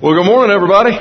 Well, good morning, everybody.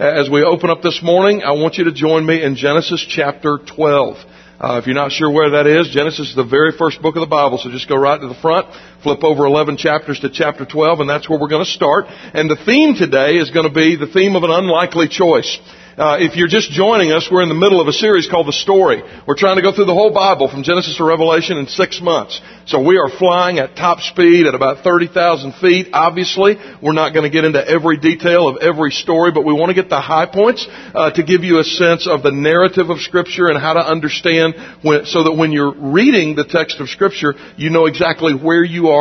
As we open up this morning, I want you to join me in Genesis chapter 12. Uh, if you're not sure where that is, Genesis is the very first book of the Bible, so just go right to the front, flip over 11 chapters to chapter 12, and that's where we're going to start. And the theme today is going to be the theme of an unlikely choice. Uh, if you're just joining us, we're in the middle of a series called The Story. We're trying to go through the whole Bible from Genesis to Revelation in six months. So we are flying at top speed at about 30,000 feet. Obviously, we're not going to get into every detail of every story, but we want to get the high points uh, to give you a sense of the narrative of Scripture and how to understand when, so that when you're reading the text of Scripture, you know exactly where you are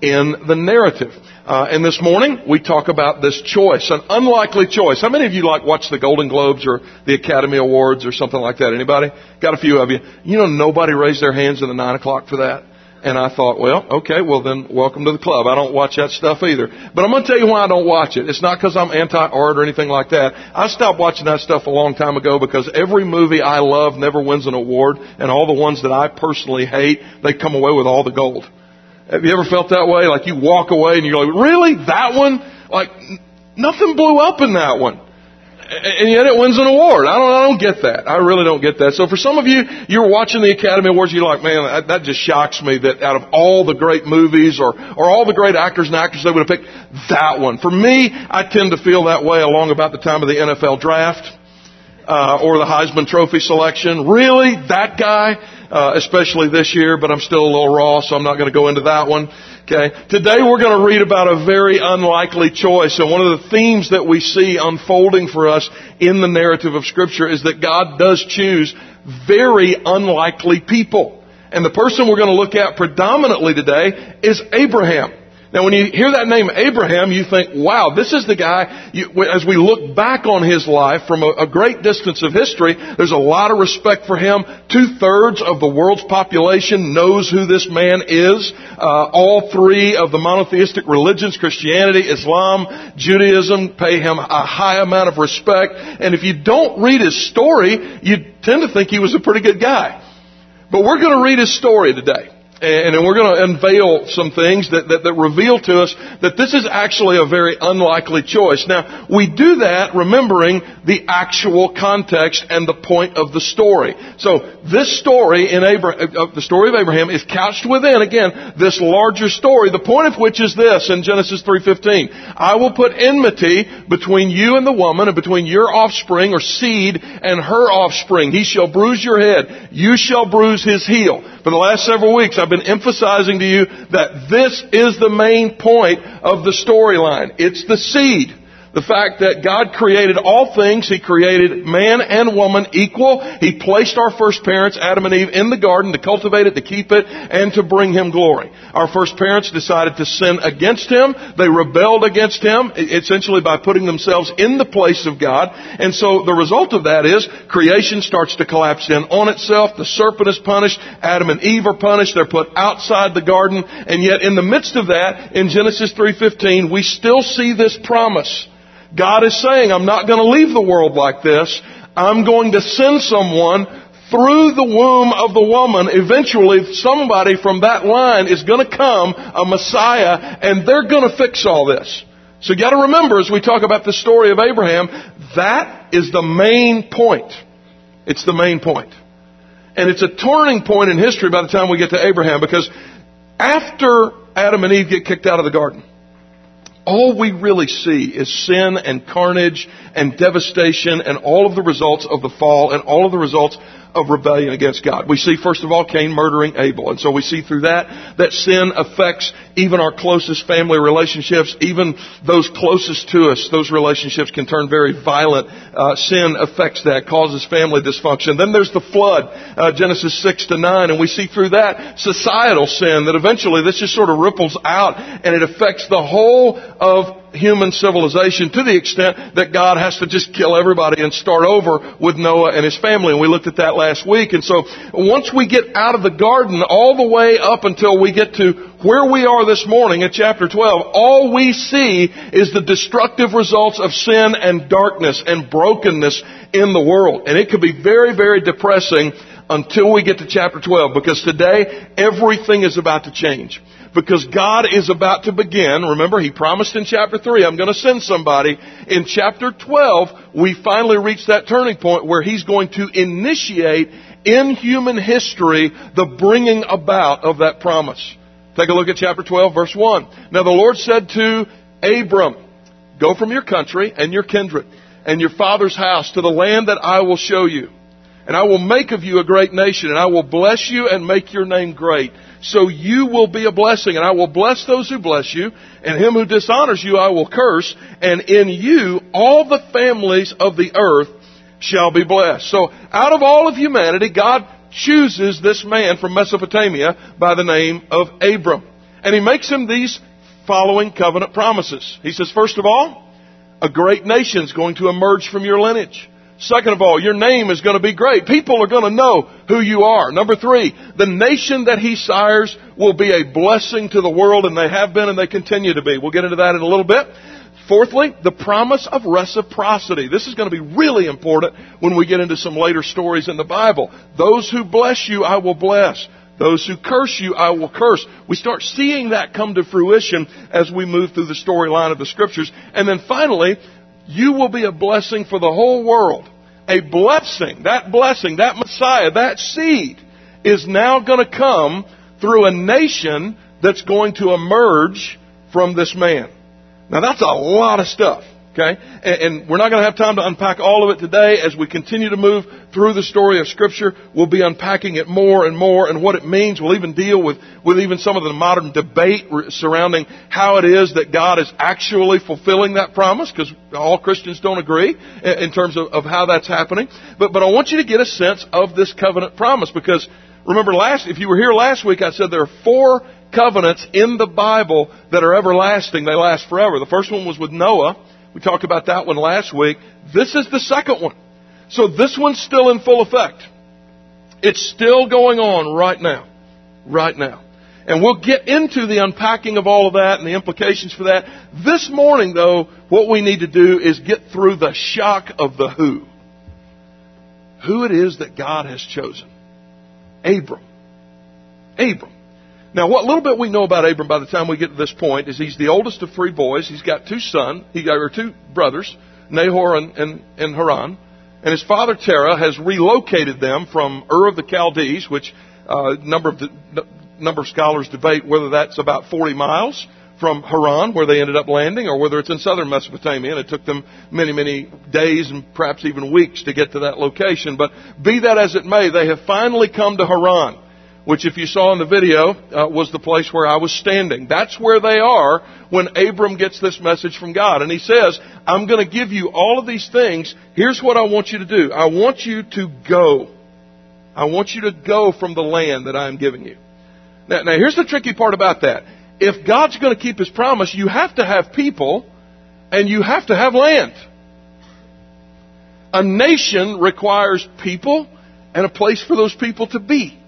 in the narrative. Uh, and this morning we talk about this choice, an unlikely choice. How many of you like watch the Golden Globes or the Academy Awards or something like that? Anybody? Got a few of you. You know nobody raised their hands in the nine o'clock for that. And I thought, well, okay, well then welcome to the club. I don't watch that stuff either. But I'm going to tell you why I don't watch it. It's not because I'm anti-art or anything like that. I stopped watching that stuff a long time ago because every movie I love never wins an award and all the ones that I personally hate, they come away with all the gold. Have you ever felt that way? Like you walk away and you're like, really? That one? Like, nothing blew up in that one. And yet it wins an award. I don't, I don't get that. I really don't get that. So for some of you, you're watching the Academy Awards, you're like, man, that, just shocks me that out of all the great movies or, or all the great actors and actresses, they would have picked that one. For me, I tend to feel that way along about the time of the NFL draft, uh, or the Heisman Trophy selection. Really? That guy? Uh, especially this year, but I'm still a little raw, so I'm not going to go into that one. Okay. Today we're going to read about a very unlikely choice. And one of the themes that we see unfolding for us in the narrative of scripture is that God does choose very unlikely people. And the person we're going to look at predominantly today is Abraham. Now, when you hear that name Abraham, you think, wow, this is the guy, you, as we look back on his life from a, a, great distance of history, there's a lot of respect for him. Two thirds of the world's population knows who this man is. Uh, all three of the monotheistic religions, Christianity, Islam, Judaism, pay him a high amount of respect. And if you don't read his story, you tend to think he was a pretty good guy. But we're going to read his story today. And, and we're going to unveil some things that, that, that reveal to us that this is actually a very unlikely choice. Now, we do that remembering the actual context and the point of the story. So, this story in Abraham, uh, the story of Abraham is couched within, again, this larger story, the point of which is this in Genesis 3.15. I will put enmity between you and the woman and between your offspring or seed and her offspring. He shall bruise your head. You shall bruise his heel. For the last several weeks, I've been emphasizing to you that this is the main point of the storyline. It's the seed. The fact that God created all things, He created man and woman equal. He placed our first parents, Adam and Eve, in the garden to cultivate it, to keep it, and to bring Him glory. Our first parents decided to sin against Him. They rebelled against Him, essentially by putting themselves in the place of God. And so the result of that is creation starts to collapse in on itself. The serpent is punished. Adam and Eve are punished. They're put outside the garden. And yet in the midst of that, in Genesis 3.15, we still see this promise God is saying, I'm not going to leave the world like this. I'm going to send someone through the womb of the woman. Eventually, somebody from that line is going to come, a Messiah, and they're going to fix all this. So you got to remember as we talk about the story of Abraham, that is the main point. It's the main point. And it's a turning point in history by the time we get to Abraham because after Adam and Eve get kicked out of the garden, all we really see is sin and carnage and devastation and all of the results of the fall and all of the results of rebellion against God. We see, first of all, Cain murdering Abel. And so we see through that that sin affects even our closest family relationships, even those closest to us. Those relationships can turn very violent. Uh, sin affects that, causes family dysfunction. Then there's the flood, uh, Genesis 6 to 9, and we see through that societal sin that eventually this just sort of ripples out and it affects the whole of human civilization to the extent that God has to just kill everybody and start over with Noah and his family. And we looked at that last week. And so once we get out of the garden all the way up until we get to where we are this morning at chapter 12, all we see is the destructive results of sin and darkness and brokenness in the world. And it could be very, very depressing until we get to chapter 12 because today everything is about to change. Because God is about to begin. Remember, He promised in chapter 3, I'm going to send somebody. In chapter 12, we finally reach that turning point where He's going to initiate in human history the bringing about of that promise. Take a look at chapter 12, verse 1. Now the Lord said to Abram, Go from your country and your kindred and your father's house to the land that I will show you. And I will make of you a great nation, and I will bless you and make your name great. So you will be a blessing, and I will bless those who bless you, and him who dishonors you I will curse, and in you all the families of the earth shall be blessed. So out of all of humanity, God chooses this man from Mesopotamia by the name of Abram. And he makes him these following covenant promises. He says, first of all, a great nation is going to emerge from your lineage. Second of all, your name is going to be great. People are going to know who you are. Number three, the nation that he sires will be a blessing to the world, and they have been and they continue to be. We'll get into that in a little bit. Fourthly, the promise of reciprocity. This is going to be really important when we get into some later stories in the Bible. Those who bless you, I will bless. Those who curse you, I will curse. We start seeing that come to fruition as we move through the storyline of the scriptures. And then finally, you will be a blessing for the whole world. A blessing, that blessing, that Messiah, that seed is now going to come through a nation that's going to emerge from this man. Now that's a lot of stuff. Okay? And, we're not going to have time to unpack all of it today. As we continue to move through the story of Scripture, we'll be unpacking it more and more and what it means. We'll even deal with, with even some of the modern debate surrounding how it is that God is actually fulfilling that promise, because all Christians don't agree in terms of, of how that's happening. But, but I want you to get a sense of this covenant promise, because remember last, if you were here last week, I said there are four covenants in the Bible that are everlasting. They last forever. The first one was with Noah. We talked about that one last week. This is the second one. So this one's still in full effect. It's still going on right now. Right now. And we'll get into the unpacking of all of that and the implications for that. This morning, though, what we need to do is get through the shock of the who. Who it is that God has chosen. Abram. Abram. Now, what little bit we know about Abram by the time we get to this point is he's the oldest of three boys. He's got two sons, he got two brothers, Nahor and, and, and Haran. And his father Terah has relocated them from Ur of the Chaldees, which uh, number of number of scholars debate whether that's about 40 miles from Haran, where they ended up landing, or whether it's in southern Mesopotamia, and it took them many, many days and perhaps even weeks to get to that location. But be that as it may, they have finally come to Haran which if you saw in the video uh, was the place where I was standing. That's where they are when Abram gets this message from God. And he says, I'm going to give you all of these things. Here's what I want you to do. I want you to go. I want you to go from the land that I'm giving you. Now, now here's the tricky part about that. If God's going to keep His promise, you have to have people and you have to have land. A nation requires people and a place for those people to be.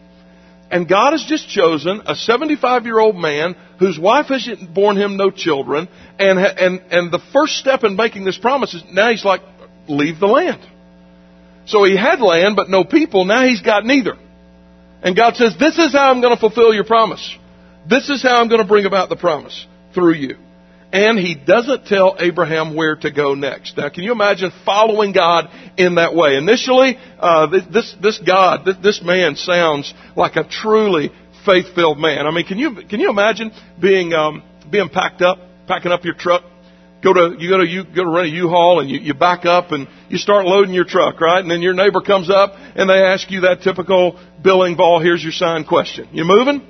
And God has just chosen a 75 year old man whose wife has borne him no children. And, and, and the first step in making this promise is now he's like, leave the land. So he had land but no people. Now he's got neither. And God says, this is how I'm going to fulfill your promise. This is how I'm going to bring about the promise through you and he doesn't tell Abraham where to go next. Now, can you imagine following God in that way? Initially, uh, this this God, this, man sounds like a truly faith-filled man. I mean, can you can you imagine being um, being packed up, packing up your truck? Go to you go to you go to rent a U-Haul and you, you back up and you start loading your truck, right? And then your neighbor comes up and they ask you that typical Bill Engvall. Here's your sign question. You moving?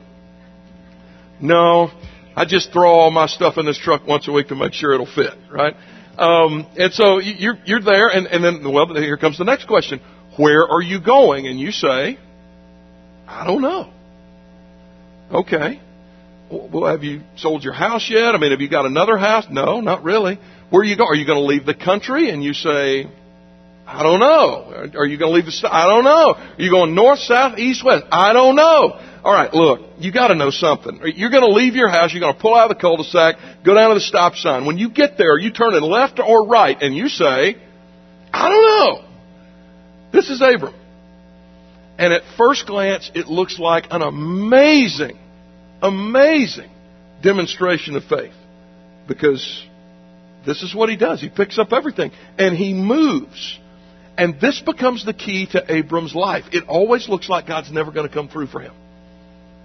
No. I just throw all my stuff in this truck once a week to make sure it'll fit, right? Um, and so you're you're there, and, and then well, here comes the next question: Where are you going? And you say, I don't know. Okay. Well, have you sold your house yet? I mean, have you got another house? No, not really. Where are you going? Are you going to leave the country? And you say, I don't know. Are you going to leave the? I don't know. Are you going north, south, east, west? I don't know. All right, look, you got to know something. You're going to leave your house. You're going to pull out of the cul-de-sac, go down to the stop sign. When you get there, you turn in left or right, and you say, "I don't know." This is Abram, And at first glance, it looks like an amazing, amazing demonstration of faith. Because this is what he does. He picks up everything and he moves. And this becomes the key to Abram's life. It always looks like God's never going to come through for him.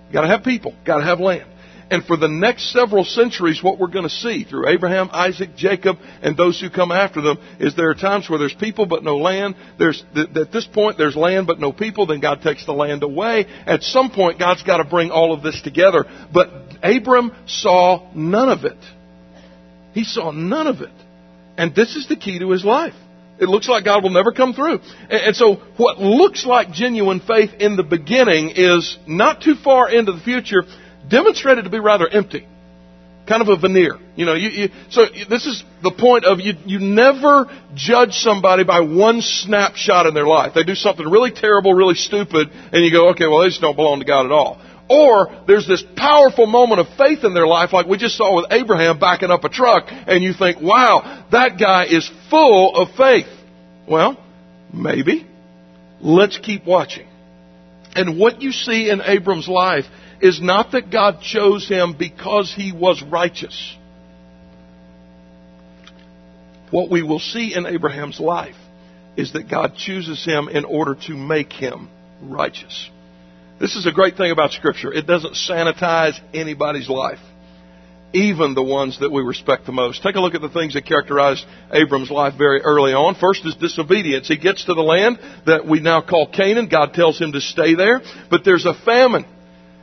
You gotta have people, gotta have land. And for the next several centuries, what we're going to see through Abraham, Isaac, Jacob, and those who come after them is there are times where there's people but no land. There's at this point there's land but no people. Then God takes the land away. At some point, God's got to bring all of this together. But Abram saw none of it. He saw none of it, and this is the key to his life. It looks like God will never come through. And so what looks like genuine faith in the beginning is not too far into the future demonstrated to be rather empty. Kind of a veneer. You know, you, you, so this is the point of you, you never judge somebody by one snapshot in their life. They do something really terrible, really stupid, and you go, okay, well, they just don't belong to God at all. Or there's this powerful moment of faith in their life, like we just saw with Abraham backing up a truck, and you think, wow, that guy is full of faith. Well, maybe. Let's keep watching. And what you see in Abram's life is not that God chose him because he was righteous. What we will see in Abraham's life is that God chooses him in order to make him righteous. This is a great thing about Scripture. It doesn't sanitize anybody's life, even the ones that we respect the most. Take a look at the things that characterized Abram's life very early on. First is disobedience. He gets to the land that we now call Canaan. God tells him to stay there, but there's a famine.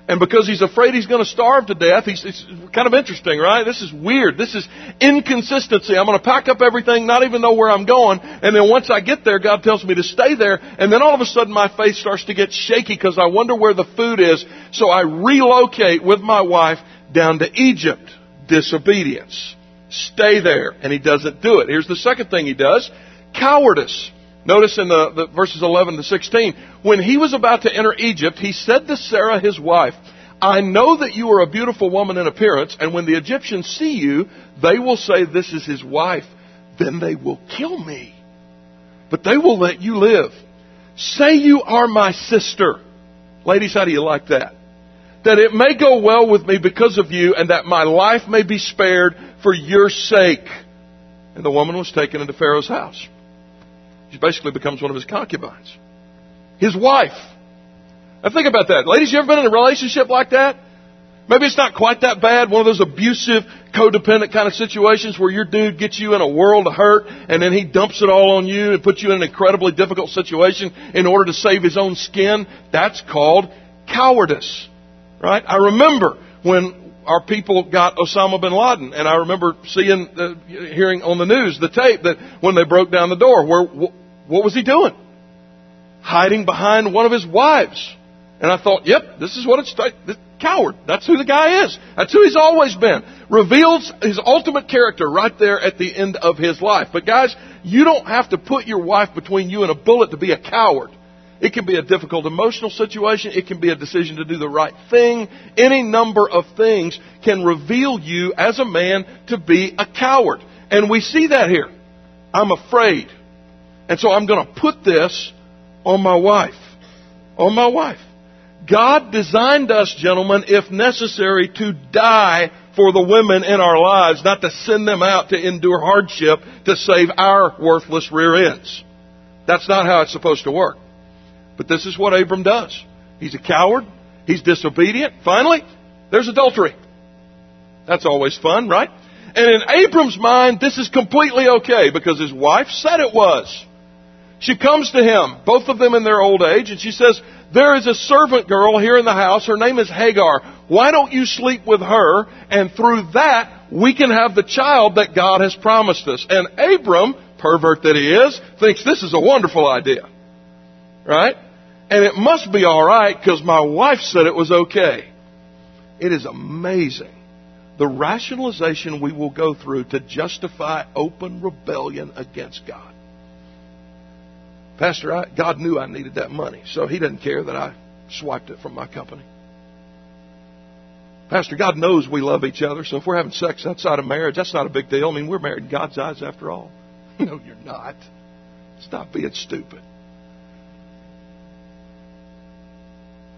And because he's afraid he's going to starve to death, he's, it's kind of interesting, right? This is weird. This is inconsistency. I'm going to pack up everything, not even know where I'm going, and then once I get there, God tells me to stay there, and then all of a sudden my faith starts to get shaky because I wonder where the food is, so I relocate with my wife down to Egypt. Disobedience. Stay there. And he doesn't do it. Here's the second thing he does. Cowardice. Notice in the, the, verses 11 to 16, when he was about to enter Egypt, he said to Sarah, his wife, I know that you are a beautiful woman in appearance, and when the Egyptians see you, they will say, This is his wife. Then they will kill me. But they will let you live. Say you are my sister. Ladies, how do you like that? That it may go well with me because of you, and that my life may be spared for your sake. And the woman was taken into Pharaoh's house. She basically becomes one of his concubines. His wife. Now think about that. Ladies, you ever been in a relationship like that? Maybe it's not quite that bad, one of those abusive, codependent kind of situations where your dude gets you in a world of hurt and then he dumps it all on you and puts you in an incredibly difficult situation in order to save his own skin. That's called cowardice. Right? I remember when our people got Osama bin Laden. And I remember seeing, uh, hearing on the news the tape that when they broke down the door, where what was he doing? Hiding behind one of his wives. And I thought, yep, this is what it's like. this coward. That's who the guy is. That's who he's always been. Reveals his ultimate character right there at the end of his life. But guys, you don't have to put your wife between you and a bullet to be a coward. It can be a difficult emotional situation. It can be a decision to do the right thing. Any number of things can reveal you as a man to be a coward. And we see that here. I'm afraid. And so I'm going to put this on my wife. On my wife. God designed us, gentlemen, if necessary, to die for the women in our lives, not to send them out to endure hardship to save our worthless rear ends. That's not how it's supposed to work. But this is what Abram does. He's a coward. He's disobedient. Finally, there's adultery. That's always fun, right? And in Abram's mind, this is completely okay because his wife said it was. She comes to him, both of them in their old age, and she says, There is a servant girl here in the house. Her name is Hagar. Why don't you sleep with her? And through that, we can have the child that God has promised us. And Abram, pervert that he is, thinks this is a wonderful idea. Right? And it must be alright because my wife said it was okay. It is amazing the rationalization we will go through to justify open rebellion against God. Pastor, I, God knew I needed that money, so He doesn't care that I swiped it from my company. Pastor, God knows we love each other, so if we're having sex outside of marriage, that's not a big deal. I mean, we're married in God's eyes after all. no, you're not. Stop being stupid.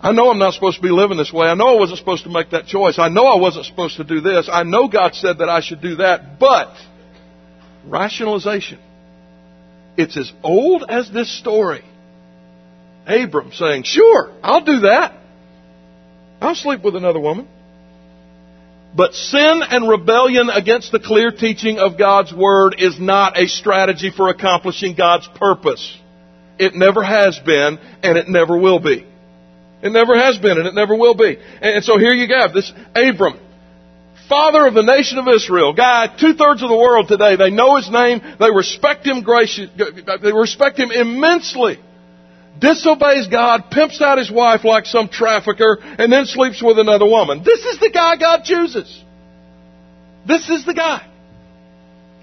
I know I'm not supposed to be living this way. I know I wasn't supposed to make that choice. I know I wasn't supposed to do this. I know God said that I should do that. But, rationalization. It's as old as this story. Abram saying, Sure, I'll do that. I'll sleep with another woman. But sin and rebellion against the clear teaching of God's Word is not a strategy for accomplishing God's purpose. It never has been, and it never will be. It never has been, and it never will be. And so here you have this Abram, father of the nation of Israel, guy, two thirds of the world today. They know his name. They respect him gracious, they respect him immensely. Disobeys God, pimps out his wife like some trafficker, and then sleeps with another woman. This is the guy God chooses. This is the guy.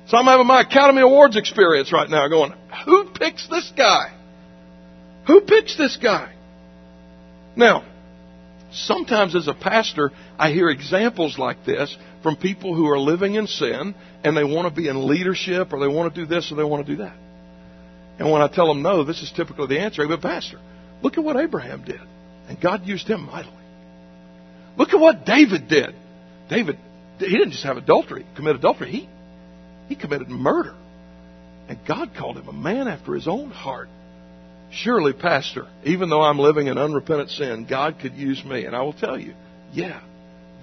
So I'm having my Academy Awards experience right now going, who picks this guy? Who picks this guy? Now, sometimes as a pastor, I hear examples like this from people who are living in sin and they want to be in leadership or they want to do this or they want to do that. And when I tell them no, this is typically the answer. But pastor, look at what Abraham did. And God used him mightily. Look at what David did. David, he didn't just have adultery, commit adultery. He, he committed murder. And God called him a man after his own heart. Surely, Pastor, even though I'm living in unrepentant sin, God could use me. And I will tell you, yeah,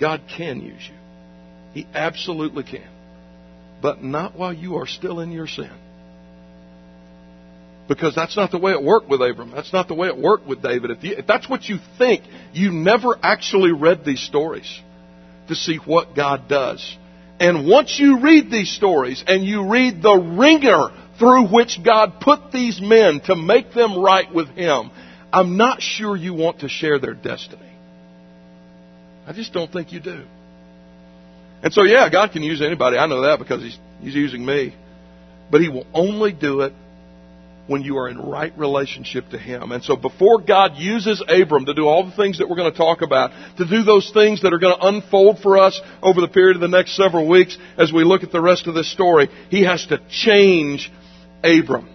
God can use you. He absolutely can. But not while you are still in your sin. Because that's not the way it worked with Abram. That's not the way it worked with David. If, you, if that's what you think, you never actually read these stories to see what God does. And once you read these stories and you read the wringer through which God put these men to make them right with Him, I'm not sure you want to share their destiny. I just don't think you do. And so, yeah, God can use anybody. I know that because He's, he's using me. But He will only do it when you are in right relationship to Him. And so before God uses Abram to do all the things that we're going to talk about, to do those things that are going to unfold for us over the period of the next several weeks as we look at the rest of this story, He has to change Abram.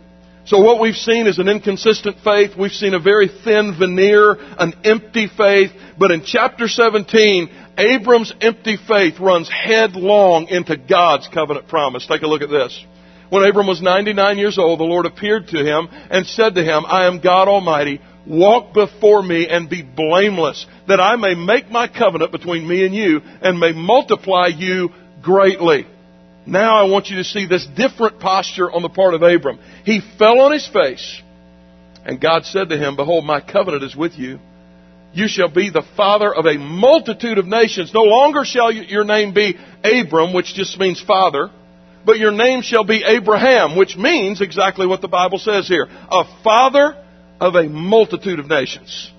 So what we've seen is an inconsistent faith. We've seen a very thin veneer, an empty faith. But in chapter 17, Abram's empty faith runs headlong into God's covenant promise. Take a look at this. When Abram was 99 years old, the Lord appeared to him and said to him, I am God Almighty. Walk before me and be blameless, that I may make my covenant between me and you and may multiply you greatly. Now I want you to see this different posture on the part of Abram. He fell on his face, and God said to him, Behold, my covenant is with you. You shall be the father of a multitude of nations. No longer shall your name be Abram, which just means father, but your name shall be Abraham, which means exactly what the Bible says here a father of a multitude of nations.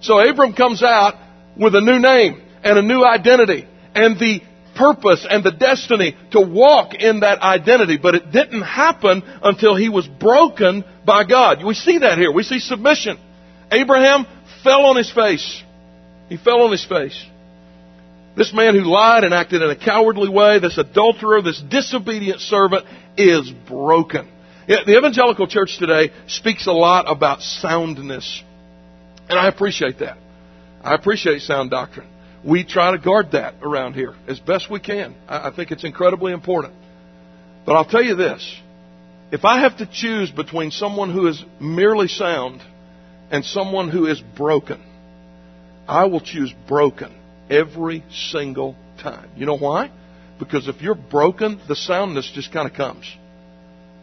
So Abram comes out with a new name and a new identity. And the purpose and the destiny to walk in that identity, but it didn't happen until he was broken by God. We see that here. We see submission. Abraham fell on his face. He fell on his face. This man who lied and acted in a cowardly way, this adulterer, this disobedient servant is broken. The evangelical church today speaks a lot about soundness. And I appreciate that. I appreciate sound doctrine we try to guard that around here as best we can. I think it's incredibly important. But I'll tell you this. If I have to choose between someone who is merely sound and someone who is broken, I will choose broken every single time. You know why? Because if you're broken, the soundness just kind of comes.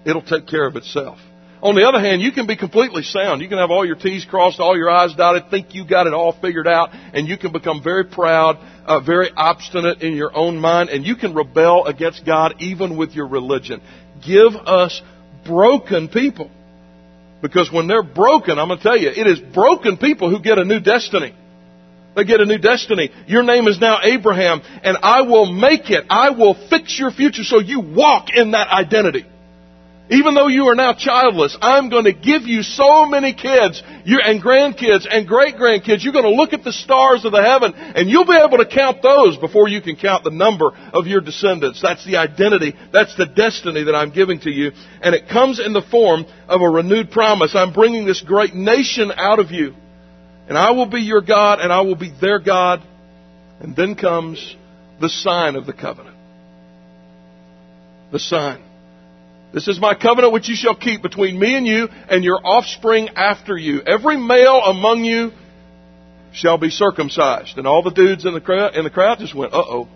It'll take care of itself. On the other hand, you can be completely sound. You can have all your T's crossed, all your I's dotted, think you got it all figured out, and you can become very proud, uh, very obstinate in your own mind, and you can rebel against God even with your religion. Give us broken people. Because when they're broken, I'm going to tell you, it is broken people who get a new destiny. They get a new destiny. Your name is now Abraham, and I will make it. I will fix your future so you walk in that identity. Even though you are now childless, I'm going to give you so many kids and grandkids and great grandkids. You're going to look at the stars of the heaven and you'll be able to count those before you can count the number of your descendants. That's the identity. That's the destiny that I'm giving to you. And it comes in the form of a renewed promise. I'm bringing this great nation out of you. and I will be your God, and I will be their God. And then comes the sign of the covenant. The sign. This is my covenant which you shall keep between me and you and your offspring after you. Every male among you shall be circumcised. And all the dudes in the crowd, in the crowd just went, uh oh.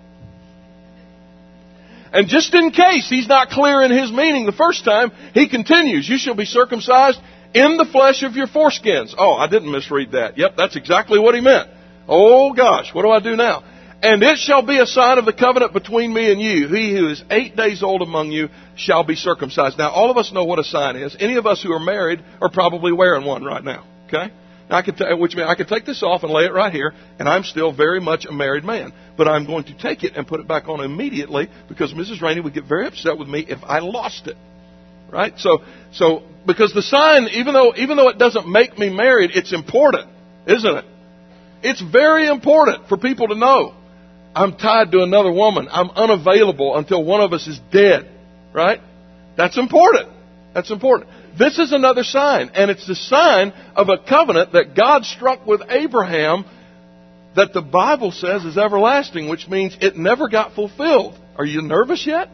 And just in case he's not clear in his meaning the first time, he continues, you shall be circumcised in the flesh of your foreskins. Oh, I didn't misread that. Yep, that's exactly what he meant. Oh gosh, what do I do now? And it shall be a sign of the covenant between me and you. He who is eight days old among you shall be circumcised. Now, all of us know what a sign is. Any of us who are married are probably wearing one right now. Okay? I could t- which means I could take this off and lay it right here, and I'm still very much a married man. But I'm going to take it and put it back on immediately because Mrs. Rainey would get very upset with me if I lost it. Right? So, so because the sign, even though even though it doesn't make me married, it's important, isn't it? It's very important for people to know. I'm tied to another woman. I'm unavailable until one of us is dead. Right? That's important. That's important. This is another sign, and it's the sign of a covenant that God struck with Abraham that the Bible says is everlasting, which means it never got fulfilled. Are you nervous yet?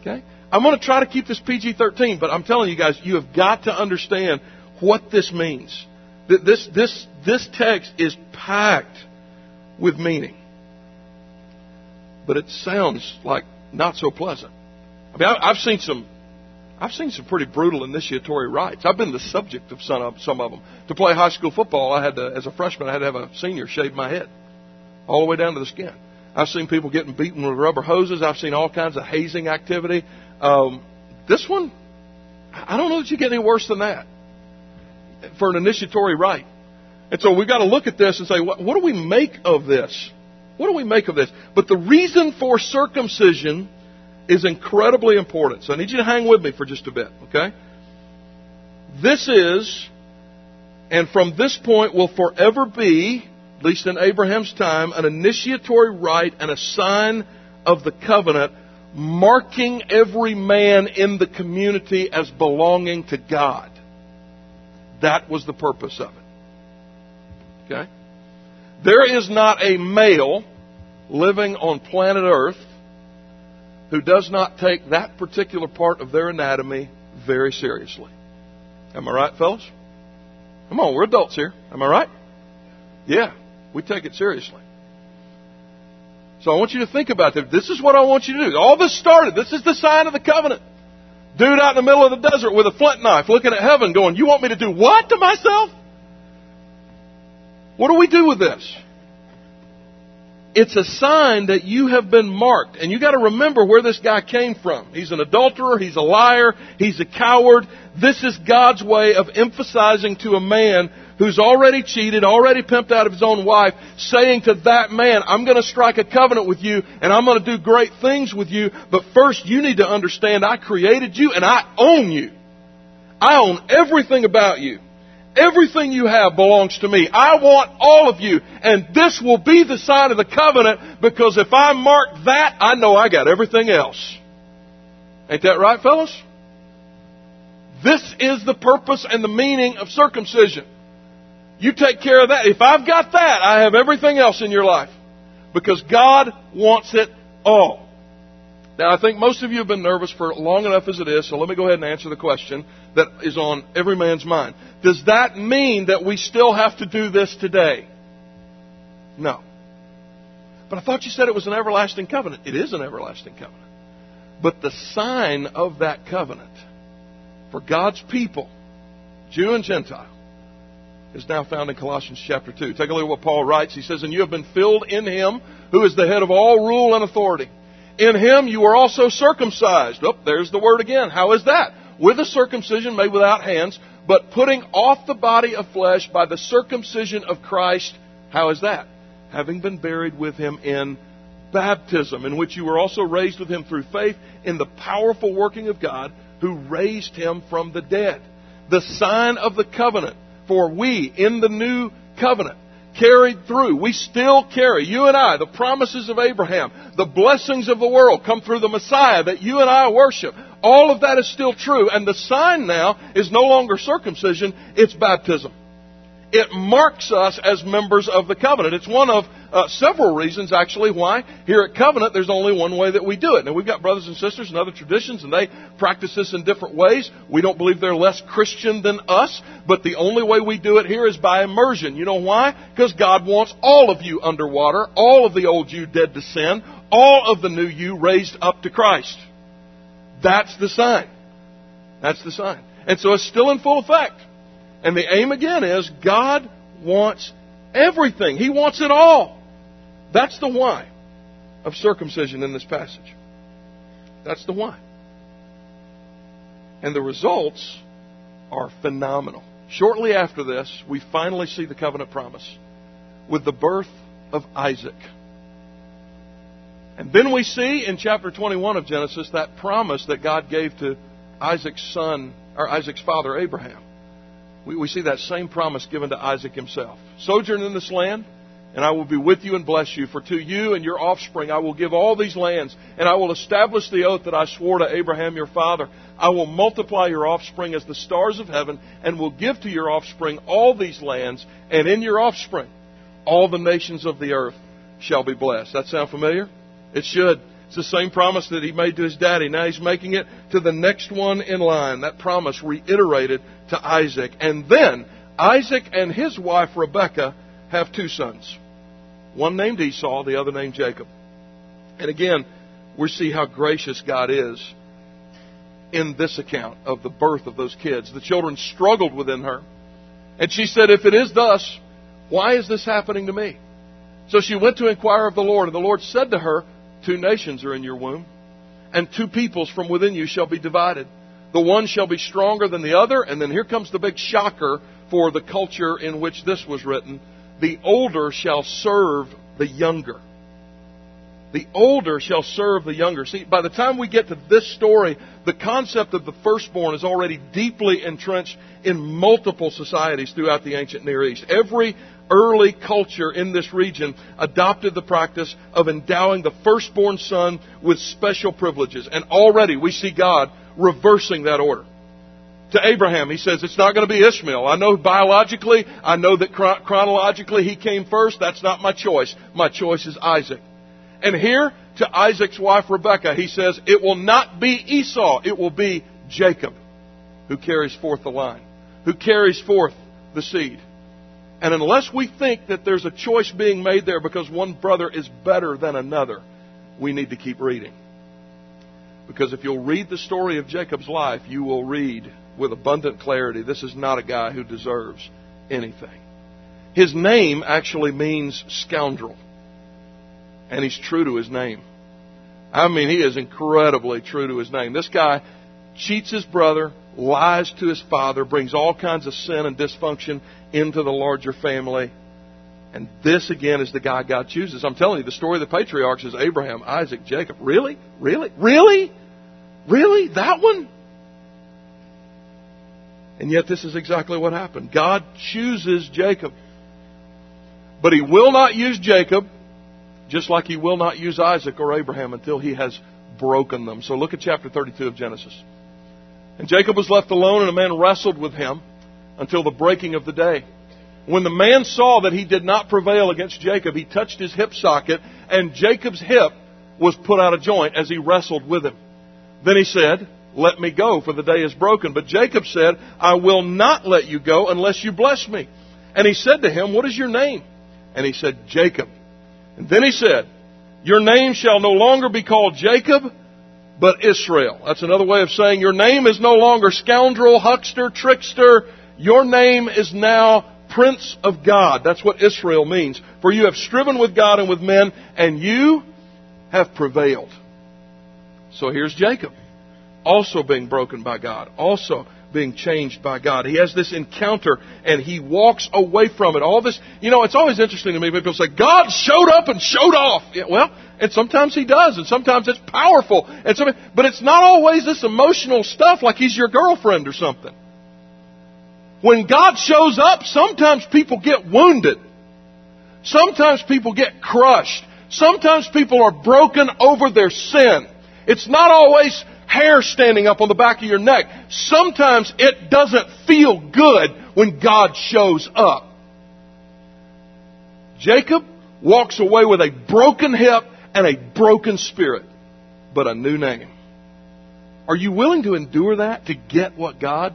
Okay? I'm going to try to keep this PG 13, but I'm telling you guys, you have got to understand what this means. This, this, this text is packed with meaning. But it sounds like not so pleasant. I mean, I've seen some, I've seen some pretty brutal initiatory rites. I've been the subject of some of, some of them. To play high school football, I had to, as a freshman, I had to have a senior shave my head all the way down to the skin. I've seen people getting beaten with rubber hoses. I've seen all kinds of hazing activity. Um, this one, I don't know that you get any worse than that for an initiatory rite. And so we've got to look at this and say, what, what do we make of this? What do we make of this? But the reason for circumcision is incredibly important. So I need you to hang with me for just a bit, okay? This is, and from this point will forever be, at least in Abraham's time, an initiatory rite and a sign of the covenant marking every man in the community as belonging to God. That was the purpose of it. Okay? There is not a male living on planet Earth who does not take that particular part of their anatomy very seriously. Am I right, fellas? Come on, we're adults here. Am I right? Yeah, we take it seriously. So I want you to think about that. This is what I want you to do. All this started. This is the sign of the covenant. Dude out in the middle of the desert with a flint knife looking at heaven going, You want me to do what to myself? What do we do with this? It's a sign that you have been marked. And you got to remember where this guy came from. He's an adulterer. He's a liar. He's a coward. This is God's way of emphasizing to a man who's already cheated, already pimped out of his own wife, saying to that man, I'm going to strike a covenant with you and I'm going to do great things with you, but first you need to understand I created you and I own you. I own everything about you. Everything you have belongs to me. I want all of you. And this will be the sign of the covenant because if I mark that, I know I got everything else. Ain't that right, fellas? This is the purpose and the meaning of circumcision. You take care of that. If I've got that, I have everything else in your life. Because God wants it all. Now, I think most of you have been nervous for long enough as it is, so let me go ahead and answer the question that is on every man's mind. Does that mean that we still have to do this today? No. But I thought you said it was an everlasting covenant. It is an everlasting covenant. But the sign of that covenant for God's people, Jew and Gentile, is now found in Colossians chapter 2. Take a look at what Paul writes. He says, And you have been filled in him who is the head of all rule and authority. In him you are also circumcised. Oh, there's the word again. How is that? With a circumcision made without hands, but putting off the body of flesh by the circumcision of Christ. How is that? Having been buried with him in baptism, in which you were also raised with him through faith in the powerful working of God who raised him from the dead. The sign of the covenant for we, in the new covenant, carried through. We still carry, you and I, the promises of Abraham, the blessings of the world come through the Messiah that you and I worship. All of that is still true. And the sign now is no longer circumcision, it's baptism. it marks us as members of the covenant. It's one of uh, several reasons, actually, why here at Covenant there's only one way that we do it. Now, we've got brothers and sisters and other traditions, and they practice this in different ways. We don't believe they're less Christian than us, but the only way we do it here is by immersion. You know why? Because God wants all of you underwater, all of the old you dead to sin, all of the new you raised up to Christ. That's the sign. That's the sign. And so it's still in full effect. And the aim again is God wants everything. He wants it all. That's the why of circumcision in this passage. That's the why. And the results are phenomenal. Shortly after this, we finally see the covenant promise with the birth of Isaac. And then we see in chapter 21 of Genesis that promise that God gave to Isaac's son, or Isaac's father, Abraham we, we see that same promise given to Isaac himself. Sojourn in this land, and I will be with you and bless you. For to you and your offspring I will give all these lands, and I will establish the oath that I swore to Abraham your father. I will multiply your offspring as the stars of heaven, and will give to your offspring all these lands, and in your offspring all the nations of the earth shall be blessed. That sound familiar? It should. It's the same promise that he made to his daddy. Now he's making it to the next one in line. That promise reiterated to Isaac. And then Isaac and his wife Rebekah have two sons. One named Esau, the other named Jacob. And again, we see how gracious God is in this account of the birth of those kids. The children struggled within her. And she said, If it is thus, why is this happening to me? So she went to inquire of the Lord, and the Lord said to her, Two nations are in your womb, and two peoples from within you shall be divided. The one shall be stronger than the other, and then here comes the big shocker for the culture in which this was written. The older shall serve the younger. The older shall serve the younger. See, by the time we get to this story, the concept of the firstborn is already deeply entrenched in multiple societies throughout the ancient Near East. Every early culture in this region adopted the practice of endowing the firstborn son with special privileges. And already we see God reversing that order. To Abraham, he says, it's not going to be Ishmael. I know biologically, I know that chronologically he came first. That's not my choice. My choice is Isaac. And here, to Isaac's wife Rebekah, he says, it will not be Esau, it will be Jacob who carries forth the line, who carries forth the seed. And unless we think that there's a choice being made there because one brother is better than another, we need to keep reading. Because if you'll read the story of Jacob's life, you will read with abundant clarity this is not a guy who deserves anything. His name actually means scoundrel. And he's true to his name. I mean, he is incredibly true to his name. This guy cheats his brother, lies to his father, brings all kinds of sin and dysfunction into the larger family. And this again is the guy God chooses. I'm telling you, the story of the patriarchs is Abraham, Isaac, Jacob. Really? Really? Really? Really? That one? And yet this is exactly what happened. God chooses Jacob. But he will not use Jacob, just like he will not use Isaac or Abraham until he has broken them. So look at chapter 32 of Genesis. And Jacob was left alone, and a man wrestled with him until the breaking of the day. When the man saw that he did not prevail against Jacob, he touched his hip socket, and Jacob's hip was put out of joint as he wrestled with him. Then he said, Let me go, for the day is broken. But Jacob said, I will not let you go unless you bless me. And he said to him, What is your name? And he said, Jacob. And then he said, Your name shall no longer be called Jacob, but Israel. That's another way of saying your name is no longer scoundrel, huckster, trickster. Your name is now Prince of God. That's what Israel means. For you have striven with God and with men, and you have prevailed. So here's Jacob, also being broken by God, also being changed by God. He has this encounter and he walks away from it. All this, you know, it's always interesting to me. When people say, God showed up and showed off. Yeah, well, and sometimes he does, and sometimes it's powerful, and but it's not always this emotional stuff like he's your girlfriend or something. When God shows up, sometimes people get wounded. Sometimes people get crushed. Sometimes people are broken over their sin. It's not always hair standing up on the back of your neck. Sometimes it doesn't feel good when God shows up. Jacob walks away with a broken hip and a broken spirit, but a new name. Are you willing to endure that to get what God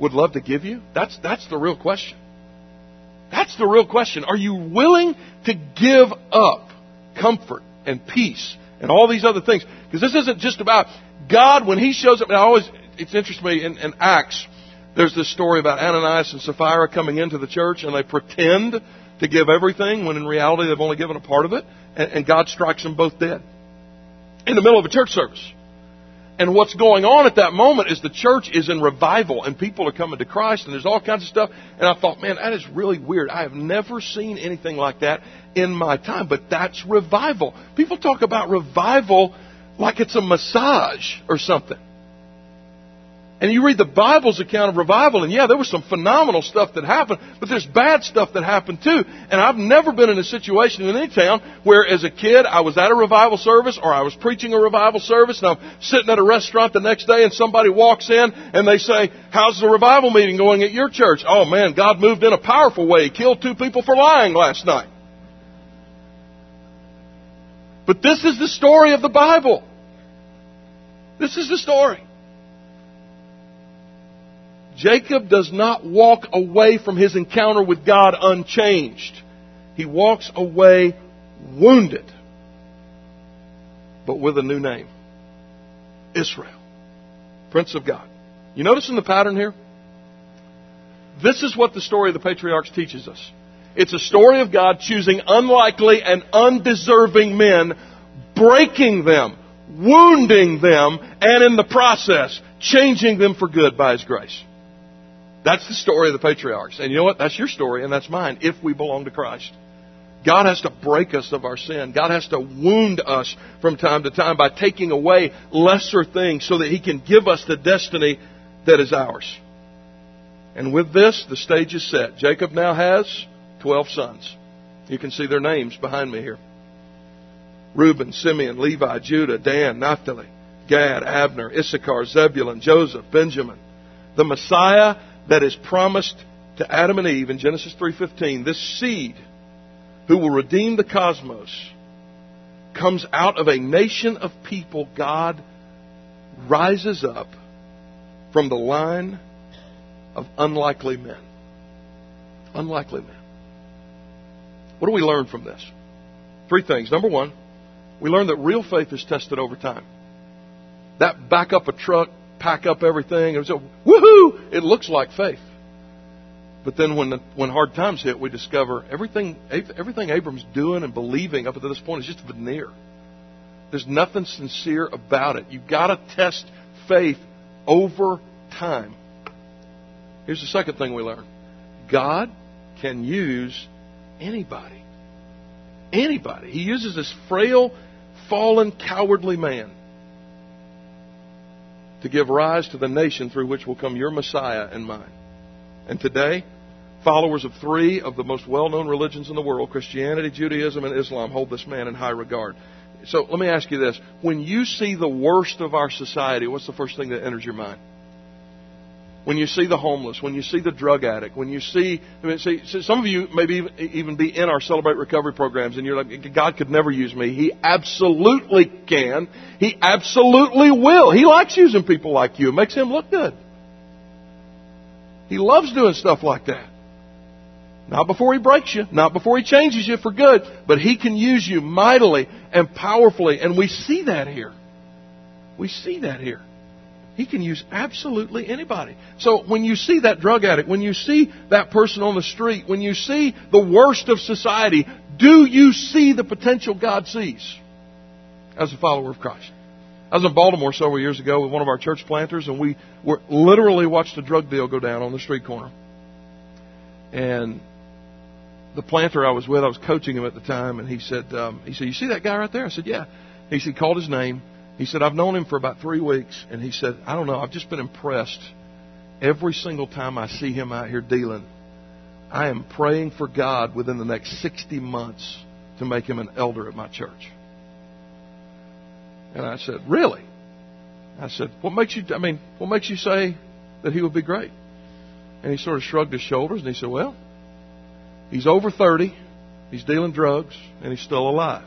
would love to give you? That's, that's the real question. That's the real question. Are you willing to give up comfort and peace and all these other things? Because this isn't just about God when He shows up. And I always, it interests me in, in Acts, there's this story about Ananias and Sapphira coming into the church and they pretend to give everything when in reality they've only given a part of it and, and God strikes them both dead in the middle of a church service. And what's going on at that moment is the church is in revival and people are coming to Christ and there's all kinds of stuff. And I thought, man, that is really weird. I have never seen anything like that in my time, but that's revival. People talk about revival like it's a massage or something. And you read the Bible's account of revival, and yeah, there was some phenomenal stuff that happened, but there's bad stuff that happened too. And I've never been in a situation in any town where as a kid I was at a revival service or I was preaching a revival service and I'm sitting at a restaurant the next day and somebody walks in and they say, how's the revival meeting going at your church? Oh man, God moved in a powerful way. He killed two people for lying last night. But this is the story of the Bible. This is the story. Jacob does not walk away from his encounter with God unchanged. He walks away wounded, but with a new name Israel, Prince of God. You notice in the pattern here? This is what the story of the patriarchs teaches us. It's a story of God choosing unlikely and undeserving men, breaking them, wounding them, and in the process, changing them for good by His grace. That's the story of the patriarchs. And you know what? That's your story and that's mine if we belong to Christ. God has to break us of our sin. God has to wound us from time to time by taking away lesser things so that He can give us the destiny that is ours. And with this, the stage is set. Jacob now has 12 sons. You can see their names behind me here. Reuben, Simeon, Levi, Judah, Dan, Naphtali, Gad, Asher, Issachar, Zebulun, Joseph, Benjamin. The Messiah that is promised to Adam and Eve in Genesis 3:15, this seed who will redeem the cosmos comes out of a nation of people God rises up from the line of unlikely men. Unlikely men. What do we learn from this? Three things. Number one, we learn that real faith is tested over time. That back up a truck pack up everything. And so, woohoo! It looks like faith. But then when the, when hard times hit, we discover everything everything Abram's doing and believing up to this point is just veneer. There's nothing sincere about it. You've got to test faith over time. Here's the second thing we learn. God can use anybody. Anybody. He uses this frail, fallen, cowardly man to give rise to the nation through which will come your Messiah and mine. And today, followers of three of the most well known religions in the world, Christianity, Judaism, and Islam, hold this man in high regard. So let me ask you this. When you see the worst of our society, what's the first thing that enters your mind? When you see the homeless, when you see the drug addict, when you see, I mean, see, some of you maybe even be in our Celebrate Recovery programs and you're like, God could never use me. He absolutely can. He absolutely will. He likes using people like you. It makes him look good. He loves doing stuff like that. Not before he breaks you, not before he changes you for good, but he can use you mightily and powerfully, and we see that here. We see that here. He can use absolutely anybody. So when you see that drug addict, when you see that person on the street, when you see the worst of society, do you see the potential God sees as a follower of Christ? I was in Baltimore several years ago with one of our church planters, and we were literally watched a drug deal go down on the street corner. And the planter I was with, I was coaching him at the time, and he said, um, he said, "You see that guy right there?" I said, "Yeah." He said, called his name. He said, I've known him for about three weeks, and he said, I don't know, I've just been impressed. Every single time I see him out here dealing, I am praying for God within the next 60 months to make him an elder at my church. And I said, Really? I said, What makes you, I mean, what makes you say that he would be great? And he sort of shrugged his shoulders and he said, Well, he's over 30. He's dealing drugs, and he's still alive.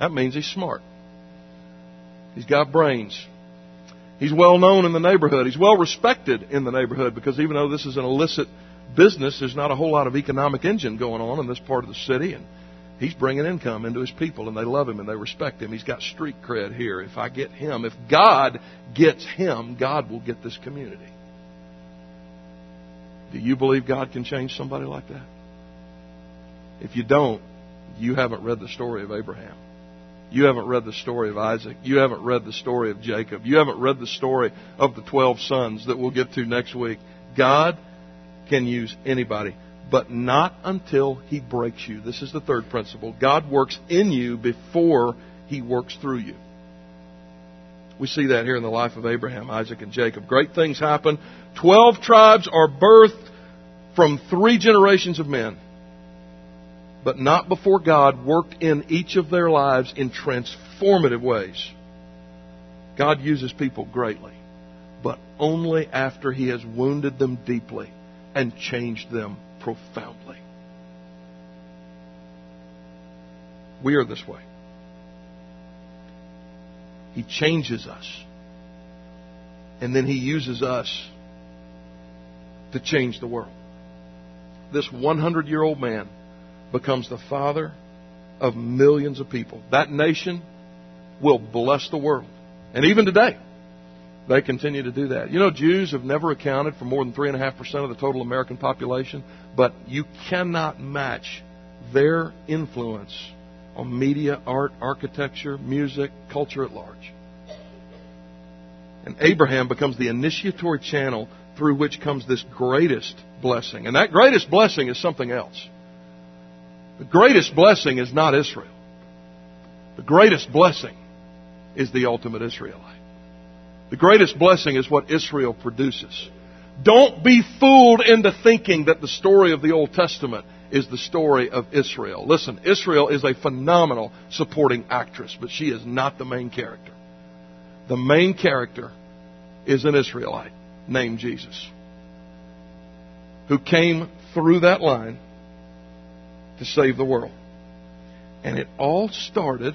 That means he's smart. He's got brains. He's well known in the neighborhood. He's well respected in the neighborhood because even though this is an illicit business, there's not a whole lot of economic engine going on in this part of the city, and he's bringing income into his people, and they love him and they respect him. He's got street cred here. If I get him, if God gets him, God will get this community. Do you believe God can change somebody like that? If you don't, you haven't read the story of Abraham. You haven't read the story of Isaac. You haven't read the story of Jacob. You haven't read the story of the 12 sons that we'll get to next week. God can use anybody, but not until He breaks you. This is the third principle. God works in you before He works through you. We see that here in the life of Abraham, Isaac, and Jacob. Great things happen. Twelve tribes are birthed from three generations of men but not before God worked in each of their lives in transformative ways. God uses people greatly, but only after He has wounded them deeply and changed them profoundly. We are this way. He changes us, and then He uses us to change the world. This 100 year old man becomes the father of millions of people. That nation will bless the world. And even today, they continue to do that. You know, Jews have never accounted for more than 3.5% of the total American population, but you cannot match their influence on media, art, architecture, music, culture at large. And Abraham becomes the initiatory channel through which comes this greatest blessing. And that greatest blessing is something else. The greatest blessing is not Israel. The greatest blessing is the ultimate Israelite. The greatest blessing is what Israel produces. Don't be fooled into thinking that the story of the Old Testament is the story of Israel. Listen, Israel is a phenomenal supporting actress, but she is not the main character. The main character is an Israelite named Jesus who came through that line to save the world. And it all started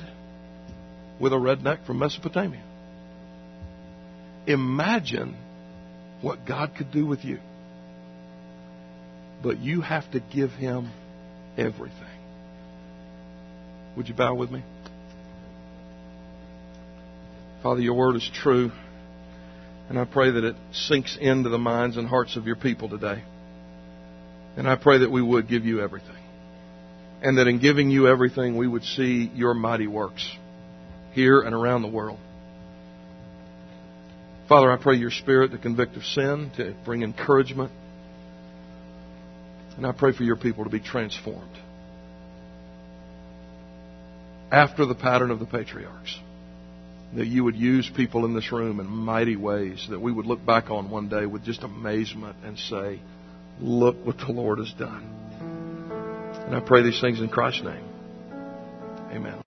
with a redneck from Mesopotamia. Imagine what God could do with you. But you have to give him everything. Would you bow with me? Father, your word is true. And I pray that it sinks into the minds and hearts of your people today. And I pray that we would give you everything and that in giving you everything, we would see your mighty works here and around the world. Father, I pray your Spirit to convict of sin, to bring encouragement. And I pray for your people to be transformed after the pattern of the patriarchs. That you would use people in this room in mighty ways, that we would look back on one day with just amazement and say, Look what the Lord has done. And I pray these things in Christ's name. Amen.